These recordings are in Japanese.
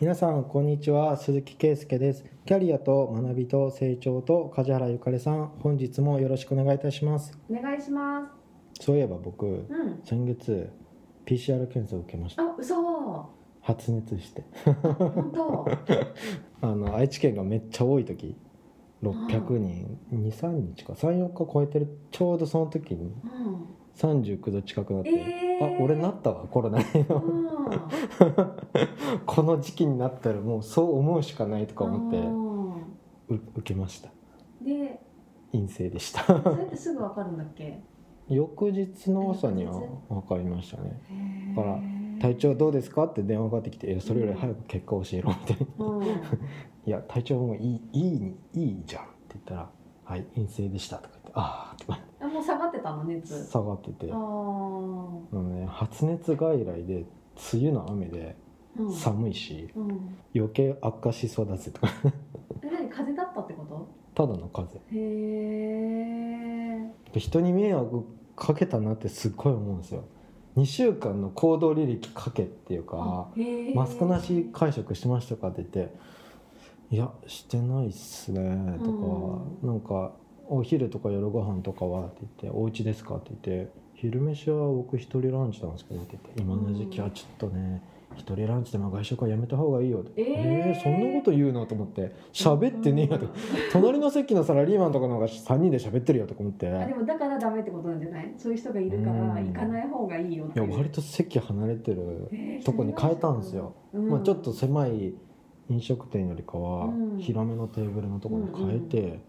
皆さんこんにちは。鈴木圭介です。キャリアと学びと成長と梶原ゆかりさん。本日もよろしくお願いいたします。お願いします。そういえば僕うん。先月 PCR 検査を受けました。あ嘘。発熱して。本当。あの愛知県がめっちゃ多い時600人。23日か。34日超えてる。ちょうどその時にうん39度近くなって、えー。あ俺なったわコロナ。にうんこの時期になったらもうそう思うしかないとか思って受けました。で陰性でした。それってすぐわかるんだっけ？翌日の朝には分かりましたね。だから体調どうですか？って電話かかってきて「いやそれより早く結果教えろ」みたいなうん「いや体調もいいいいいいじゃん」って言ったら「はい陰性でした」とか言って「ああ」とかあもう下がってたの熱。下がってて。あのね発熱外来で梅雨の雨でうん。寒いしうん。余計悪化しそうだぜとか。え何風邪だったってこと？ただの風邪。へえで人に迷惑かけたなってすっごい思うんですよ。2週間の行動履歴かけっていうかマスクなし会食してましたかって言って「いやしてないっすね」とか、なんか「お昼とか夜ご飯とかは?」って言って「お家ですか?」って言って「昼飯は僕一人ランチなんですけど」って言って「今の時期はちょっとね一人ランチでも外食はやめた方がいいよ」って「えー。えーそんなこと言うの?」と思って「喋ってねえよ」と。隣の席のサラリーマンとかの方が3人で喋ってるよとか思って。あでもだからダメってことなんじゃない？そういう人がいるからうん。行かない方がいいよっていや割と席離れてる。えーとこに変えたんですよ、うんまあ、ちょっと狭い飲食店よりかはうん。広めのテーブルのところに変えて、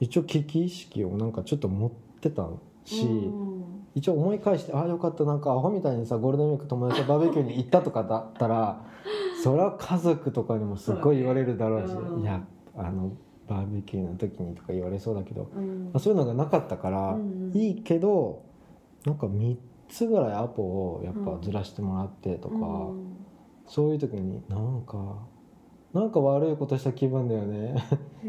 一応危機意識をなんかちょっと持ってたし、うん。一応思い返してああよかったなんかアホみたいにさゴールデンウィーク友達とバーベキューに行ったとかだったら それは家族とかにもすごい言われるだろうし、そうん。いやあのバーベキューの時にとか言われそうだけど、うん。まあそういうのがなかったから、うんいいけどなんか3つぐらいアポをやっぱずらしてもらってとか、うん。そういう時になんかなんか悪いことした気分だよね。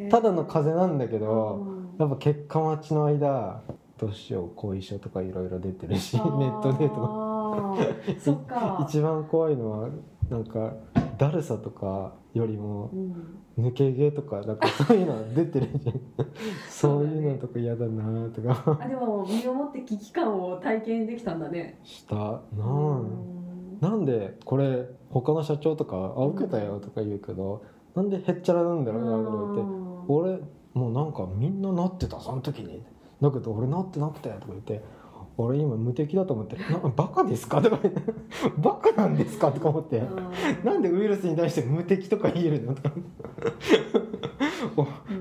ただの風邪なんだけど、うん。やっぱ結果待ちの間どうしよう後遺症とかいろいろ出てるしネットでと か。一番怖いのはなんかだるさとかよりもうん。抜け毛とかなんかそういうの出てるじゃん。そういうのとか嫌だなとか。あでも身をもって危機感を体験できたんだね。した。なうんなんでこれ他の社長とか「あ受けたよ」とか言うけどなんでへっちゃらなんだろうなとか言ってうん。俺もうなんかみんななってたその時に。だけど俺なってなくてとか言って俺今無敵だと思って「なバカですか?」とか言って「バカなんですか?」とか思って「なんでウイルスに対して無敵とか言えるの?」とか。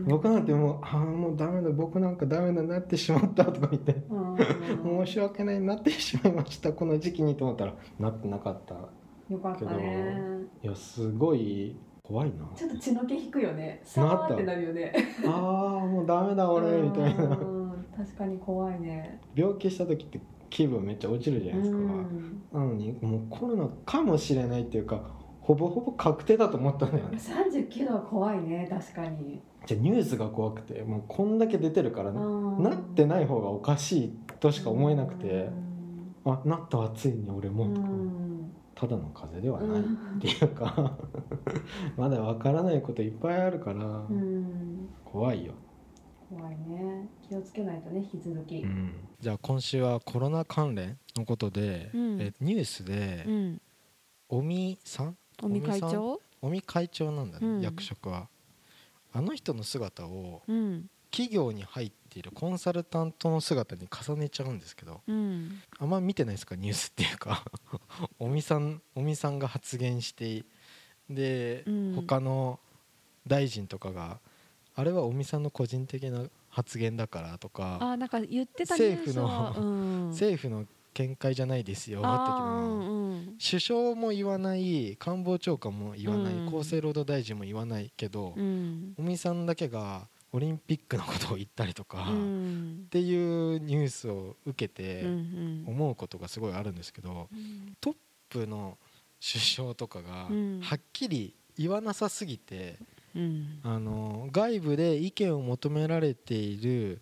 僕なんてもう「ああもうダメだ僕なんかダメだなってしまった」とか言ってうん「申し訳ないなってしまいました。この時期に」と思ったらなってなかった。よかったね。いやすごい怖いな。ちょっと血の気引くよね。さーってなるよね。ああもうダメだ俺みたいな。うん確かに怖いね。病気した時って気分めっちゃ落ちるじゃないですか、うん。なのにもうコロナかもしれないっていうかほぼほぼ確定だと思ったんだよね39度は怖いね確かに。じゃあニュースが怖くてもうこんだけ出てるからな,、うん。なってない方がおかしいとしか思えなくてう、ん。あなったわついに俺も、うん。ただの風邪ではないっうんていうか まだわからないこといっぱいあるから、うん。怖いよ、怖いね。気をつけないとね引き続き。じゃあ今週はコロナ関連のことで、うん。えニュースでうん、尾身さん？尾身会長？尾身会長なんだね、うん。役職は。あの人の姿をうん。企業に入っているコンサルタントの姿に重ねちゃうんですけどうん。あんま見てないですか？ニュースっていうか。尾身さん尾身さんが発言してで、うん。他の大臣とかがあれは尾身さんの個人的な発言だからとかあなんか言ってた政府うん。政府の見解じゃないですようんうん。首相も言わない官房長官も言わない、うん。厚生労働大臣も言わないけど、うん。尾身さんだけがオリンピックのことを言ったりとか、うっんていうニュースを受けてうんうん。思うことがすごいあるんですけど、トップの首相とかがうん。はっきり言わなさすぎて、うんあの外部で意見を求められている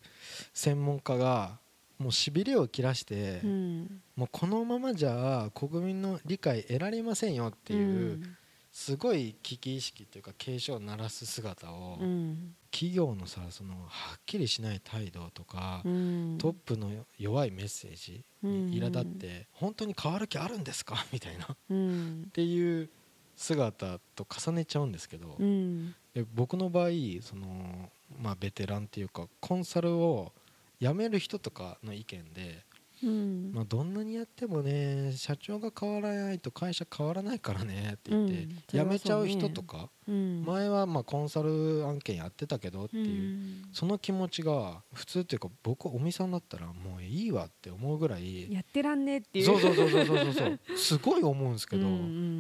専門家がもうしびれを切らして、うん。もうこのままじゃ国民の理解得られませんよっていう、すごい危機意識っていうか警鐘を鳴らす姿を、うん。企業のさそのはっきりしない態度とか、うん。トップの弱いメッセージに苛立っうん。て、本当に変わる気あるんですか？みたいな。っうん。ていう姿と重ねちゃうんですけど、うん。で僕の場合その、まあ、ベテランっていうかコンサルを辞める人とかの意見で、うん。まあ、どんなにやってもね社長が変わらないと会社変わらないからねって言って、辞めちゃう人とか、うん。前はまあコンサル案件やってたけどっていう、その気持ちが普通っていうか僕おみさんだったらもういいわって思うぐらいやってらんねえっていう。そうそうそうそうそうそう。すごい思うんですけど、うん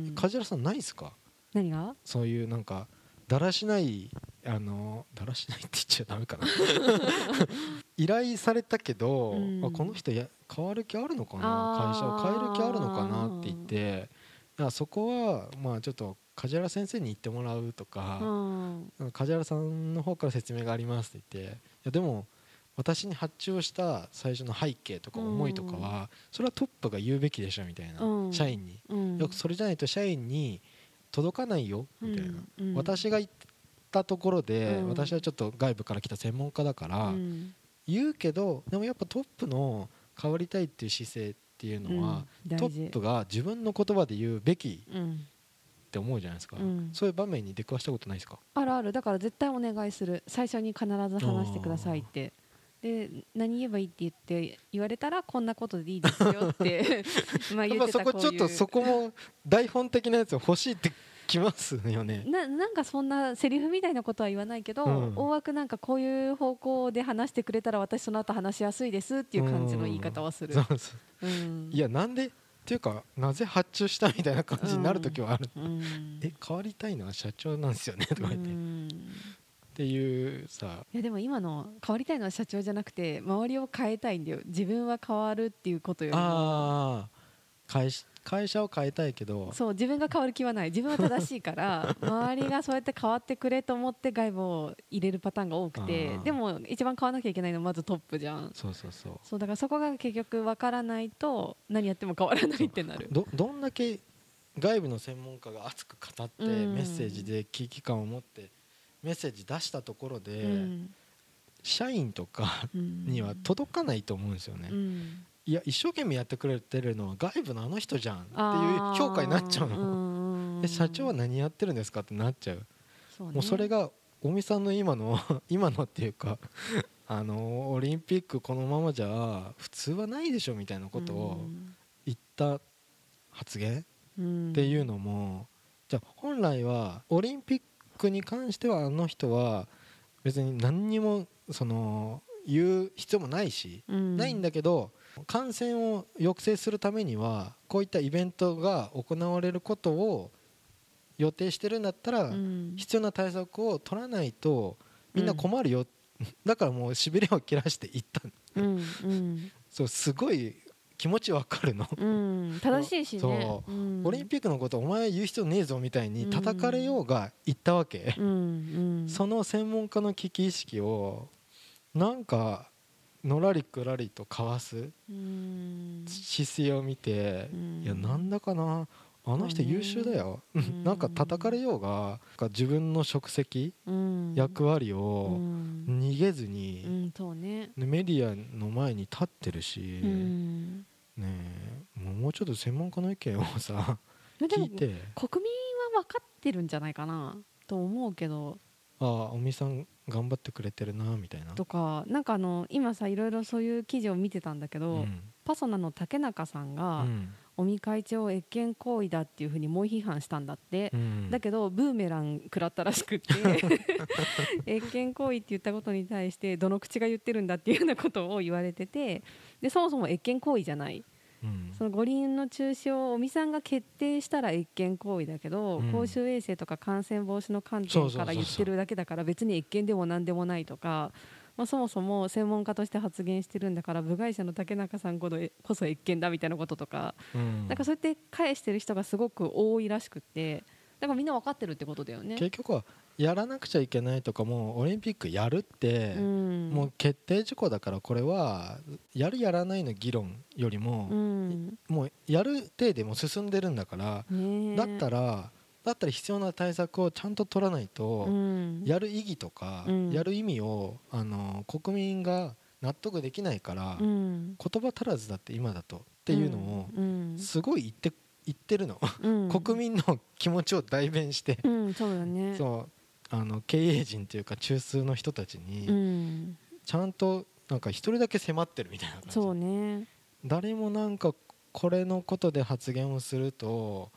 うん。梶原さんないですか？何が？そういうなんかだらしないあのだらしないって言っちゃダメかな 依頼されたけど、うん。あこの人や変わる気あるのかな？会社を変える気あるのかなって言っていやそこはまあちょっと梶原先生に言ってもらうとか、うん。梶原さんの方から説明がありますって言っていやでも私に発注した最初の背景とか思いとかは、それはトップが言うべきでしょみたいな、うん。社員に、うん。よくそれじゃないと社員に届かないよみたいな、うん。私が言ったところで、うん。私はちょっと外部から来た専門家だから、うん言うけどでもやっぱトップの変わりたいっていう姿勢っていうのは、うんトップが自分の言葉で言うべきうん。って思うじゃないですか、うん。そういう場面に出くわしたことないですか？あるある。だから絶対お願いする。最初に必ず話してくださいって。で何言えばいいって言って言われたらこんなことでいいですよって まあそこちょっとそこも台本的なやつ欲しいってきますよね。ななんかそんなセリフみたいなことは言わないけど、うん。大枠なんかこういう方向で話してくれたら私その後話しやすいですっていう感じの言い方はする。いやなんでっていうかなぜ発注したみたいな感じになる時はある、うん。え変わりたいのは社長なんですよね？とか言って、っうん。ていうさ。いやでも今の変わりたいのは社長じゃなくて周りを変えたいんだよ。自分は変わるっていうことよりも。ああ会社会社を変えたいけどそう自分が変わる気はない。自分は正しいから 周りがそうやって変わってくれと思って外部を入れるパターンが多くてでも一番変わらなきゃいけないのはまずトップじゃん。そうそうそう。そうだからそこが結局分からないと何やっても変わらないってなる。どどんだけ外部の専門家が熱く語ってうん。メッセージで危機感を持ってメッセージ出したところで、うん。社員とかうん。には届かないと思うんですよね、うんいや一生懸命やってくれてるのは外部のあの人じゃん。っていう評価になっちゃうの、うん で社長は何やってるんですかってなっちゃう、そうね。もうそれが尾身さんの今の 今のっていうか あのオリンピックこのままじゃ普通はないでしょみたいなことを言った発言うん。っていうのもじゃあ本来はオリンピックに関してはあの人は別に何にもその言う必要もないし、うん。ないんだけど感染を抑制するためにはこういったイベントが行われることを予定してるんだったら、うん。必要な対策を取らないとみんな困るよ、だからもうしびれを切らしていった。うんうん。そうすごい気持ちわかるの、うん。正しいしね。そう。うん。オリンピックのことお前言う必要ねえぞみたいに叩かれようが言ったわけ、うん。うん。その専門家の危機意識をなんかのらりくらりとかわすうん。姿勢を見て、うん。いやなんだかなあの人優秀だよ、ん。なんか叩かれようが自分の職責、うん。役割うをん。逃げずうに、うね。メディアの前に立ってるし、うん。ねえもうちょっと専門家の意見をさ 聞いて。国民は分かってるんじゃないかなと思うけど。ああ尾身さん頑張ってくれてるなみたいな。とかなんかあの今さいろいろそういう記事を見てたんだけど、うん。パソナの竹中さんうが、ん。尾身会長を越権行為だっていうふうに猛批判したんだって、うん。だけどブーメラン食らったらしくって 越権行為って言ったことに対してどの口が言ってるんだっていうようなことを言われててでそもそも越権行為じゃないうん。その五輪の中止を尾身さんが決定したら越権行為だけど、うん。公衆衛生とか感染防止の観点から言ってるだけだから別に越権でも何でもないとか、まあ、そもそも専門家として発言してるんだから部外者の竹中さんこそこそ越権だみたいなこととか、うん。なんかそうやって返してる人がすごく多いらしくってだからみんな分かってるってことだよね。結局はやらなくちゃいけないとかもうオリンピックやるって、うん。もう決定事項だからこれはやるやらないの議論よりも、うん。もうやる体でもう進んでるんだから、だったらだったら必要な対策をちゃんと取らないと、うん。やる意義とか、うん。やる意味をあの国民が納得できないから、うん。言葉足らずだって今だとっていうのをうん。すごい言って言ってるの、うん。国民の気持ちを代弁して、うんそうだね。そう。あの経営陣というか中枢の人たちうにん。ちゃんとなんか一人だけ迫ってるみたいな感じ。そうね。誰もなんかこれのことで発言をすると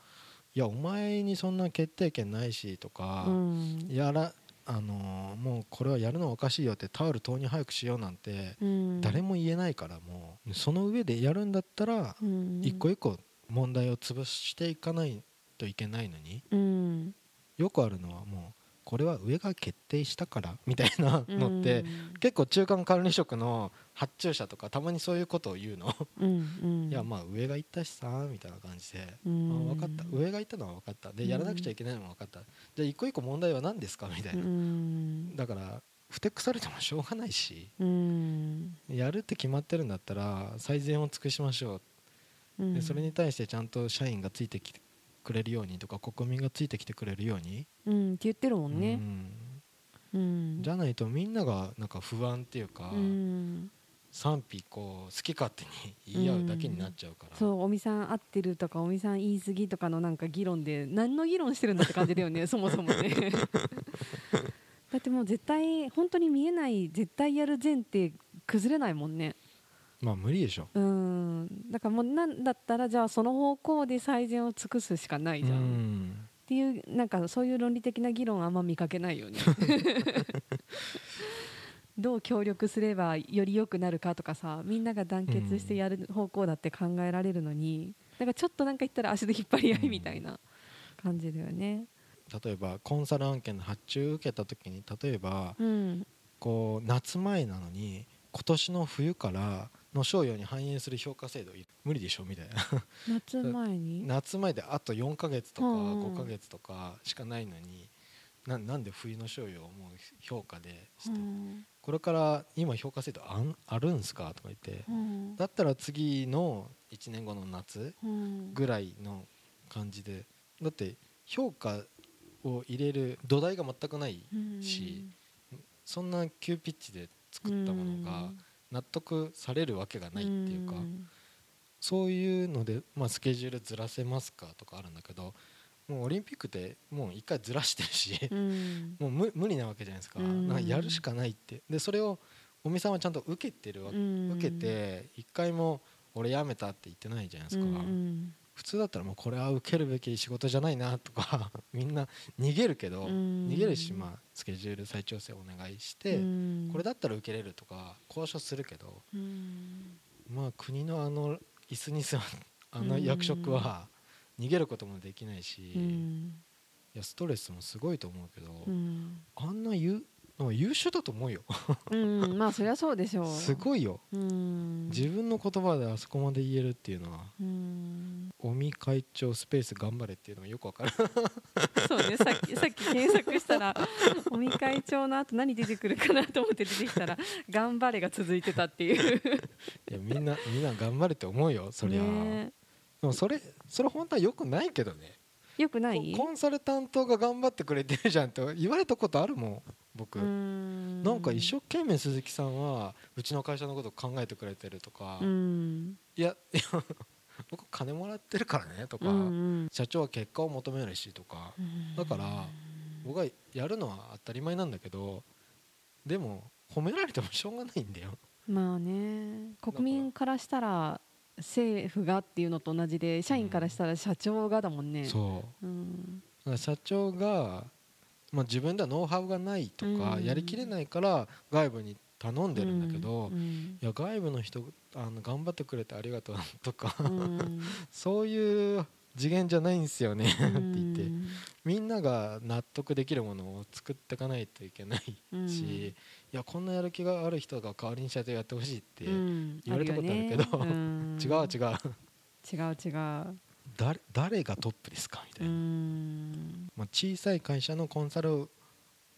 いやお前にそんな決定権ないしとか、うん。やらあのーもうこれはやるのはおかしいよってタオル投入早くしようなんてうん。誰も言えないからもう。その上でやるんだったらうん。一個一個問題を潰していかないといけないのにうん。よくあるのはもうこれは上が決定したからみたいなのってうん。結構中間管理職の発注者とかたまにそういうことを言うの。うんうん。いやまあ上が言ったしさみたいな感じで、うん。あ分かった。上が言ったのは分かった。でやらなくちゃいけないのも分かった、じゃあ一個一個問題は何ですかみたいな、うん。だからふてくされてもしょうがないしうん。やるって決まってるんだったら最善を尽くしましょう、うんでそれに対してちゃんと社員がついてきてくれるようにとか国民がついてきてくれるように、うんって言ってるもうんね。ん。うん。じゃないとみんながなんか不安っていうか、うん。賛否こう好き勝手に言い合うだけになっちゃうから、そう尾身さん合ってるとか尾身さん言い過ぎとかのなんか議論で何の議論してるんだって感じだよね そもそもね。だってもう絶対本当に見えない絶対やる前提崩れないもんねまあ無理でしょ。うん。だからもうなんだったらじゃあその方向で最善を尽くすしかないじゃん、っうん。ていうなんかそういう論理的な議論あんま見かけないよね。どう協力すればより良くなるかとかさみんなが団結してやる方向だって考えられるのに、なんかちょっとなんか言ったら足で引っ張り合いみたいな感じだよね。例えばコンサル案件の発注受けた時に例えばうん。こう夏前なのに今年の冬からの賞与に反映する評価制度い無理でしょみたいな。夏前に？夏前であと4ヶ月とかうん5ヶ月とかしかないのにななんで冬の賞与をもう評価でして、うん。これから今評価制度あんあるんすかとか言ってうん。だったら次の1年後の夏うん。ぐらいの感じでだって評価を入れる土台が全くないしそんな急ピッチで作ったものが納得されるわけがないっていうかそういうので、まあ、スケジュールずらせますかとかあるんだけどもうオリンピックってもう一回ずらしてるしうん。もう無無理なわけじゃないですか。うん。なんかやるしかないって。でそれを尾身さんはちゃんと受けてるわうん。受けて一回も俺辞めたって言ってないじゃないですか、うん普通だったらもうこれは受けるべき仕事じゃないなとか みんな逃げるけど、うん。逃げるし、まあ、スケジュール再調整お願いして、うん。これだったら受けれるとか交渉するけど、うん。まあ、国のあの椅子に座るあの役職は逃げることもできないし、いうん。やストレスもすごいと思うけど、うん。あんな優なんか優秀だと思うよ。うんまあそりゃそうでしょう。すごいよ。うん。自分の言葉であそこまで言えるっていうのはうん。尾身会長スペース頑張れっていうのがよくわかる。そうねさっきさっき検索したら 尾身会長の後何出てくるかなと思って出てきたら「頑張れ」が続いてたっていう。いやみんなみんな頑張れって思うよそりゃ、ね。でもそれそれ本当はよくないけどねよくない？ココンサルタントが頑張ってくれてるじゃんって言われたことあるもん僕、うん。なんか一生懸命鈴木さんはうちの会社のこと考えてくれてるとか、うん。いやいや 僕金もらってるからねとか、うん社長は結果を求めるしとか。うん。だから僕がやるのは当たり前なんだけどでも褒められてもしょうがないんだよ。まあね。国民からしたら政府がっていうのと同じで社員からしたら社長がだもんね。そう。うん。社長が、まあ、自分ではノウハウがないとか、うん。やりきれないから外部に頼んでるんだけど、いうん。や外部の人あの頑張ってくれてありがとうとか、うん。そういう次元じゃないんですよねってうん言って。みんなが納得できるものを作っていかないといけないうん。し、いやこんなやる気がある人が代わりに社長やってほしいって、うん言われたことあるけどうん違う違う。違う違う。誰誰がトップですか？みたういな、ん。まあ、小さい会社のコンサルを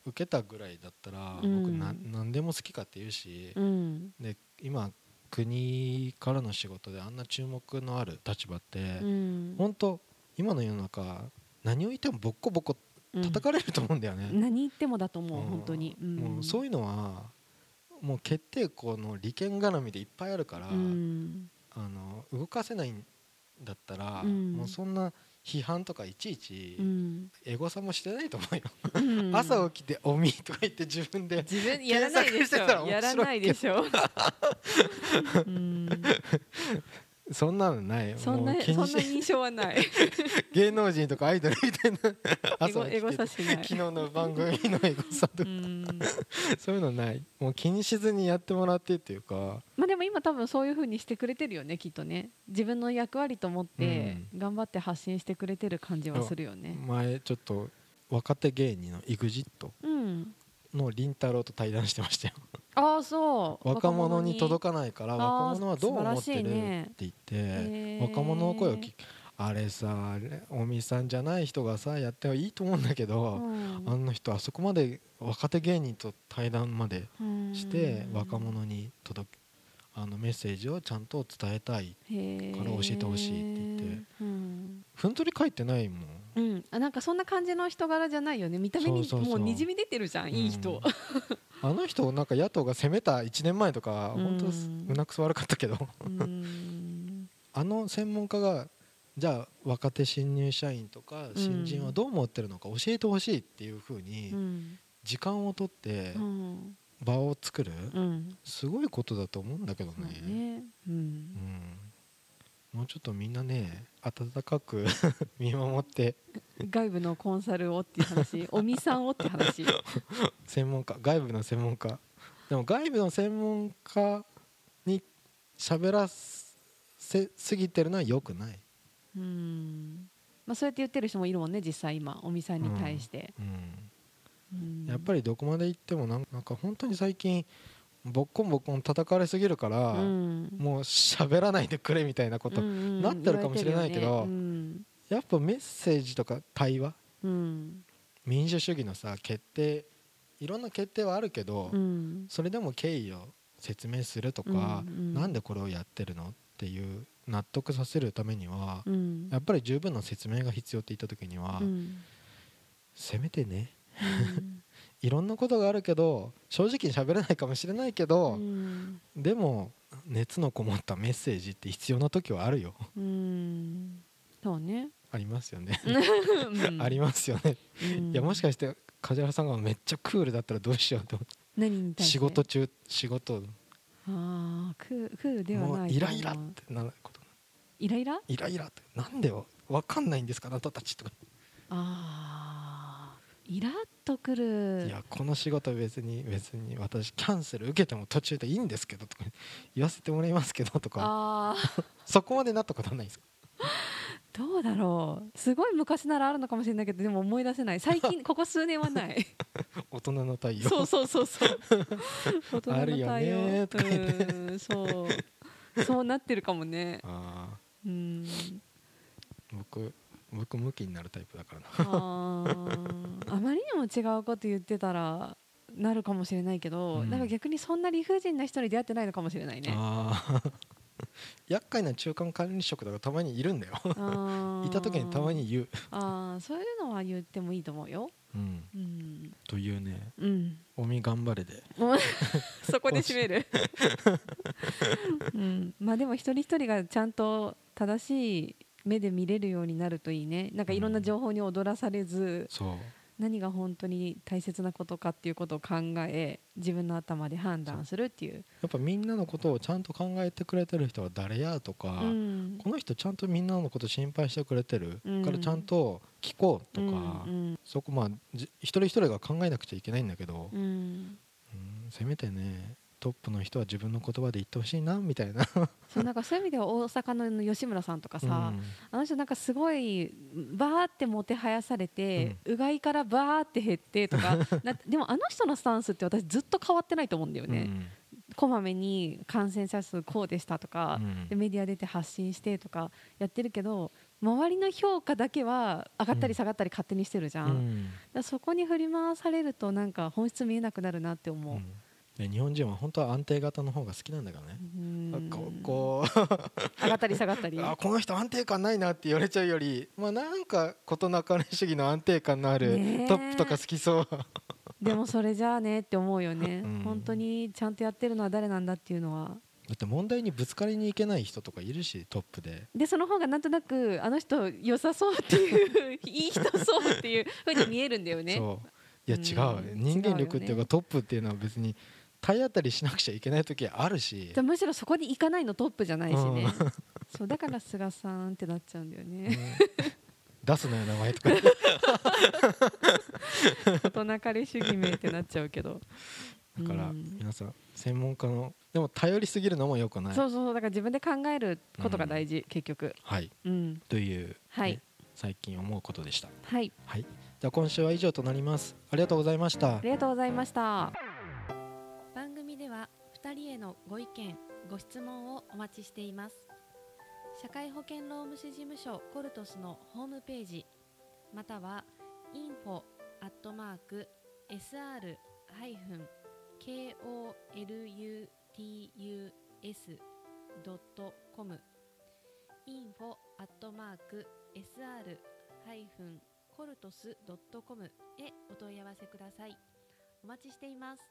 受けたぐらいだったら、うん。僕な何でも好きかって言うし、うん。で今国からの仕事であんな注目のある立場って、うん。本当今の世の中何を言ってもボッコボコうん叩かれると思うんだよね、何言ってもだと思う、うん。本当に、うん、もうそういうのはもう決定校の利権絡みでいっぱいあるから、うん。あの動かせないんだったら、うん。もうそんな批判とかいちいちうん。エゴサもしてないと思うよ、うん。朝起きて「おみ」とか言って自分で自分やらないでし検索してたら面白いょやらないでしょ、うん、そんなのないよ。そんなそんな印象はない。芸能人とかアイドルみたいな エゴエゴサ起き昨日の番組のエゴサとか。うん。そういうのない。もう気にしずにやってもらってっていうか。まあでも今多分そういう風にしてくれてるよねきっとね。自分の役割と思って頑張って発信してくれてる感じはするよね。前ちょっと若手芸人の EXIT うんのりんたろーと対談してましたよ。ああそう。若者に届かかないから若者はどう思ってるねって言って、若者の声を聞きあれさあれおみさんじゃない人がさやってはいいと思うんだけど、あの人あそこまで若手芸人と対談までして若者に届けあのメッセージをちゃんと伝えたいかから教えてほしいって言って。うん。ふんぞり書いてないもんうん、あなんかそんな感じの人柄じゃないよね。見た目にもうにじみ出てるじゃん。いい人、あの人なんか野党が攻めた1年前とかうん。本当胸くそ悪かったけど。うん。あの専門家がじゃあ若手新入社員とか新人はどう思ってるのか教えてほしいっていうふううにん。時間を取ってうん。場を作るうん。すごいことだと思うんだけど。ね。うん。うんもうちょっとみんなね温かく 見守って。外部のコンサルをっていう話。おみさんをって話。専門家。外部の専門家。でも外部の専門家に喋らせすぎてるのは良くない、うん。まあそうやって言ってる人もいるもんね実際今。おみさんに対して、うん。うん。やっぱりどこまで行ってもなんか本当に最近ボッコンボッコン叩かれすぎるから、うん。もう喋らないでくれみたいなこと、なってるかもしれないけどやっぱメッセージとか対話うん。うん民主主義のさ決定いろんな決定はあるけど、うん。それでも経緯を説明するとか、うんうん。なんでこれをやってるのっていう納得させるためには、うん。やっぱり十分な説明が必要って言った時には、うん。せめてねいろんなことがあるけど正直に喋れないかもしれないけど、うん。でも熱のこもったメッセージって必要な時はあるよ。うん。そうね、ありますよね、うん。ありますよね、うん。いやもしかして梶原さんがめっちゃクールだったらどうしようと思って。何仕事中仕事。ああクークールではもな。いうイライラってなること。イライラ？イライラって。なんでよ分かんないんですかあなたたちとか。ああイラッとくる。いやこの仕事別に別に私キャンセル受けても途中でいいんですけどとか 言わせてもらいますけどとか。ああ そこまでなったことはないですか？どうだろう。すごい昔ならあるのかもしれないけどでも思い出せない。最近ここ数年はない。大人の対応。そうそうそうそう。大人のあるよ対応ねうんそう。そうなってるかもね。あうん。ー僕僕向きになるタイプだからな。あー。あまりにも違うこと言ってたらなるかもしれないけど、うん。なんか逆にそんな理不尽な人に出会ってないのかもしれないね。厄介な中間管理職とかたまにいるんだよ。いた時にたまに言う、あーそういうのは言ってもいいと思うよ。うん、うん、というねうん、「おみ頑張れで」そこで締める、うん、まあでも一人一人がちゃんと正しい目で見れるようになるといいね。なんかいろんな情報に踊らされず、そう。何が本当に大切なことかっていうことを考え自分の頭で判断するっていう。やっぱみんなのことをちゃんと考えてくれてる人は誰やとか、うん。この人ちゃんとみんなのこと心配してくれてる、うん。からちゃんと聞こうとか、うんそこまあじ一人一人が考えなくちゃいけないんだけど、うんうん。うんせめてねトップの人は自分の言葉で言ってほしいなみたいな。そうなんかそういう意味では大阪の吉村さんとかさ、うん。あの人なんかすごいバーってもてはやされて、うがいからバーって減ってとか なでもあの人のスタンスって私ずっと変わってないと思うんだよね、こまめに感染者数こうでしたとか、うん。でメディア出て発信してとかやってるけど周りの評価だけは上がったり下がったり勝手にしてるじゃん、うん。そこに振り回されるとなんか本質見えなくなるなって思う、うん日本人は本当は安定型の方が好きなんだからね。うん。ここ 上がったり下がったり。うあこの人安定感ないなって言われちゃうより、まあ、なんか事なかれ主義の安定感のあるトップとか好きそう。でもそれじゃあねって思うよね、うん。本当にちゃんとやってるのは誰なんだっていうのは。だって問題にぶつかりにいけない人とかいるしトップで。でその方がなんとなくあの人良さそうっていういい人そうっていうふうに見えるんだよね。そう。いやう。ん。違う、人間力っていう違うよね。かトップっていうのは別に体当たりしなくちゃいけない時あるし。じゃあむしろそこに行かないのトップじゃないしね、そうだから菅さんってなっちゃうんだよね。出すなよ名前とか。大人彼主義名ってなっちゃうけど。だからうん。皆さん専門家のでも頼りすぎるのもよくない。そうそうそうだから自分で考えることが大事、結局。はい。うん。という、はい。ね最近思うことでした。はい。はい。じゃあ今週は以上となります。ありがとうございました。ありがとうございました。番組では2人へのご意見ご質問をお待ちしています社会保険労務士事務所コルトスのホームページまたは info アットマーク sr ハイフン koluts ドットコム info アットマーク sr ハイフンコルトスドットコムへお問い合わせください。お待ちしています。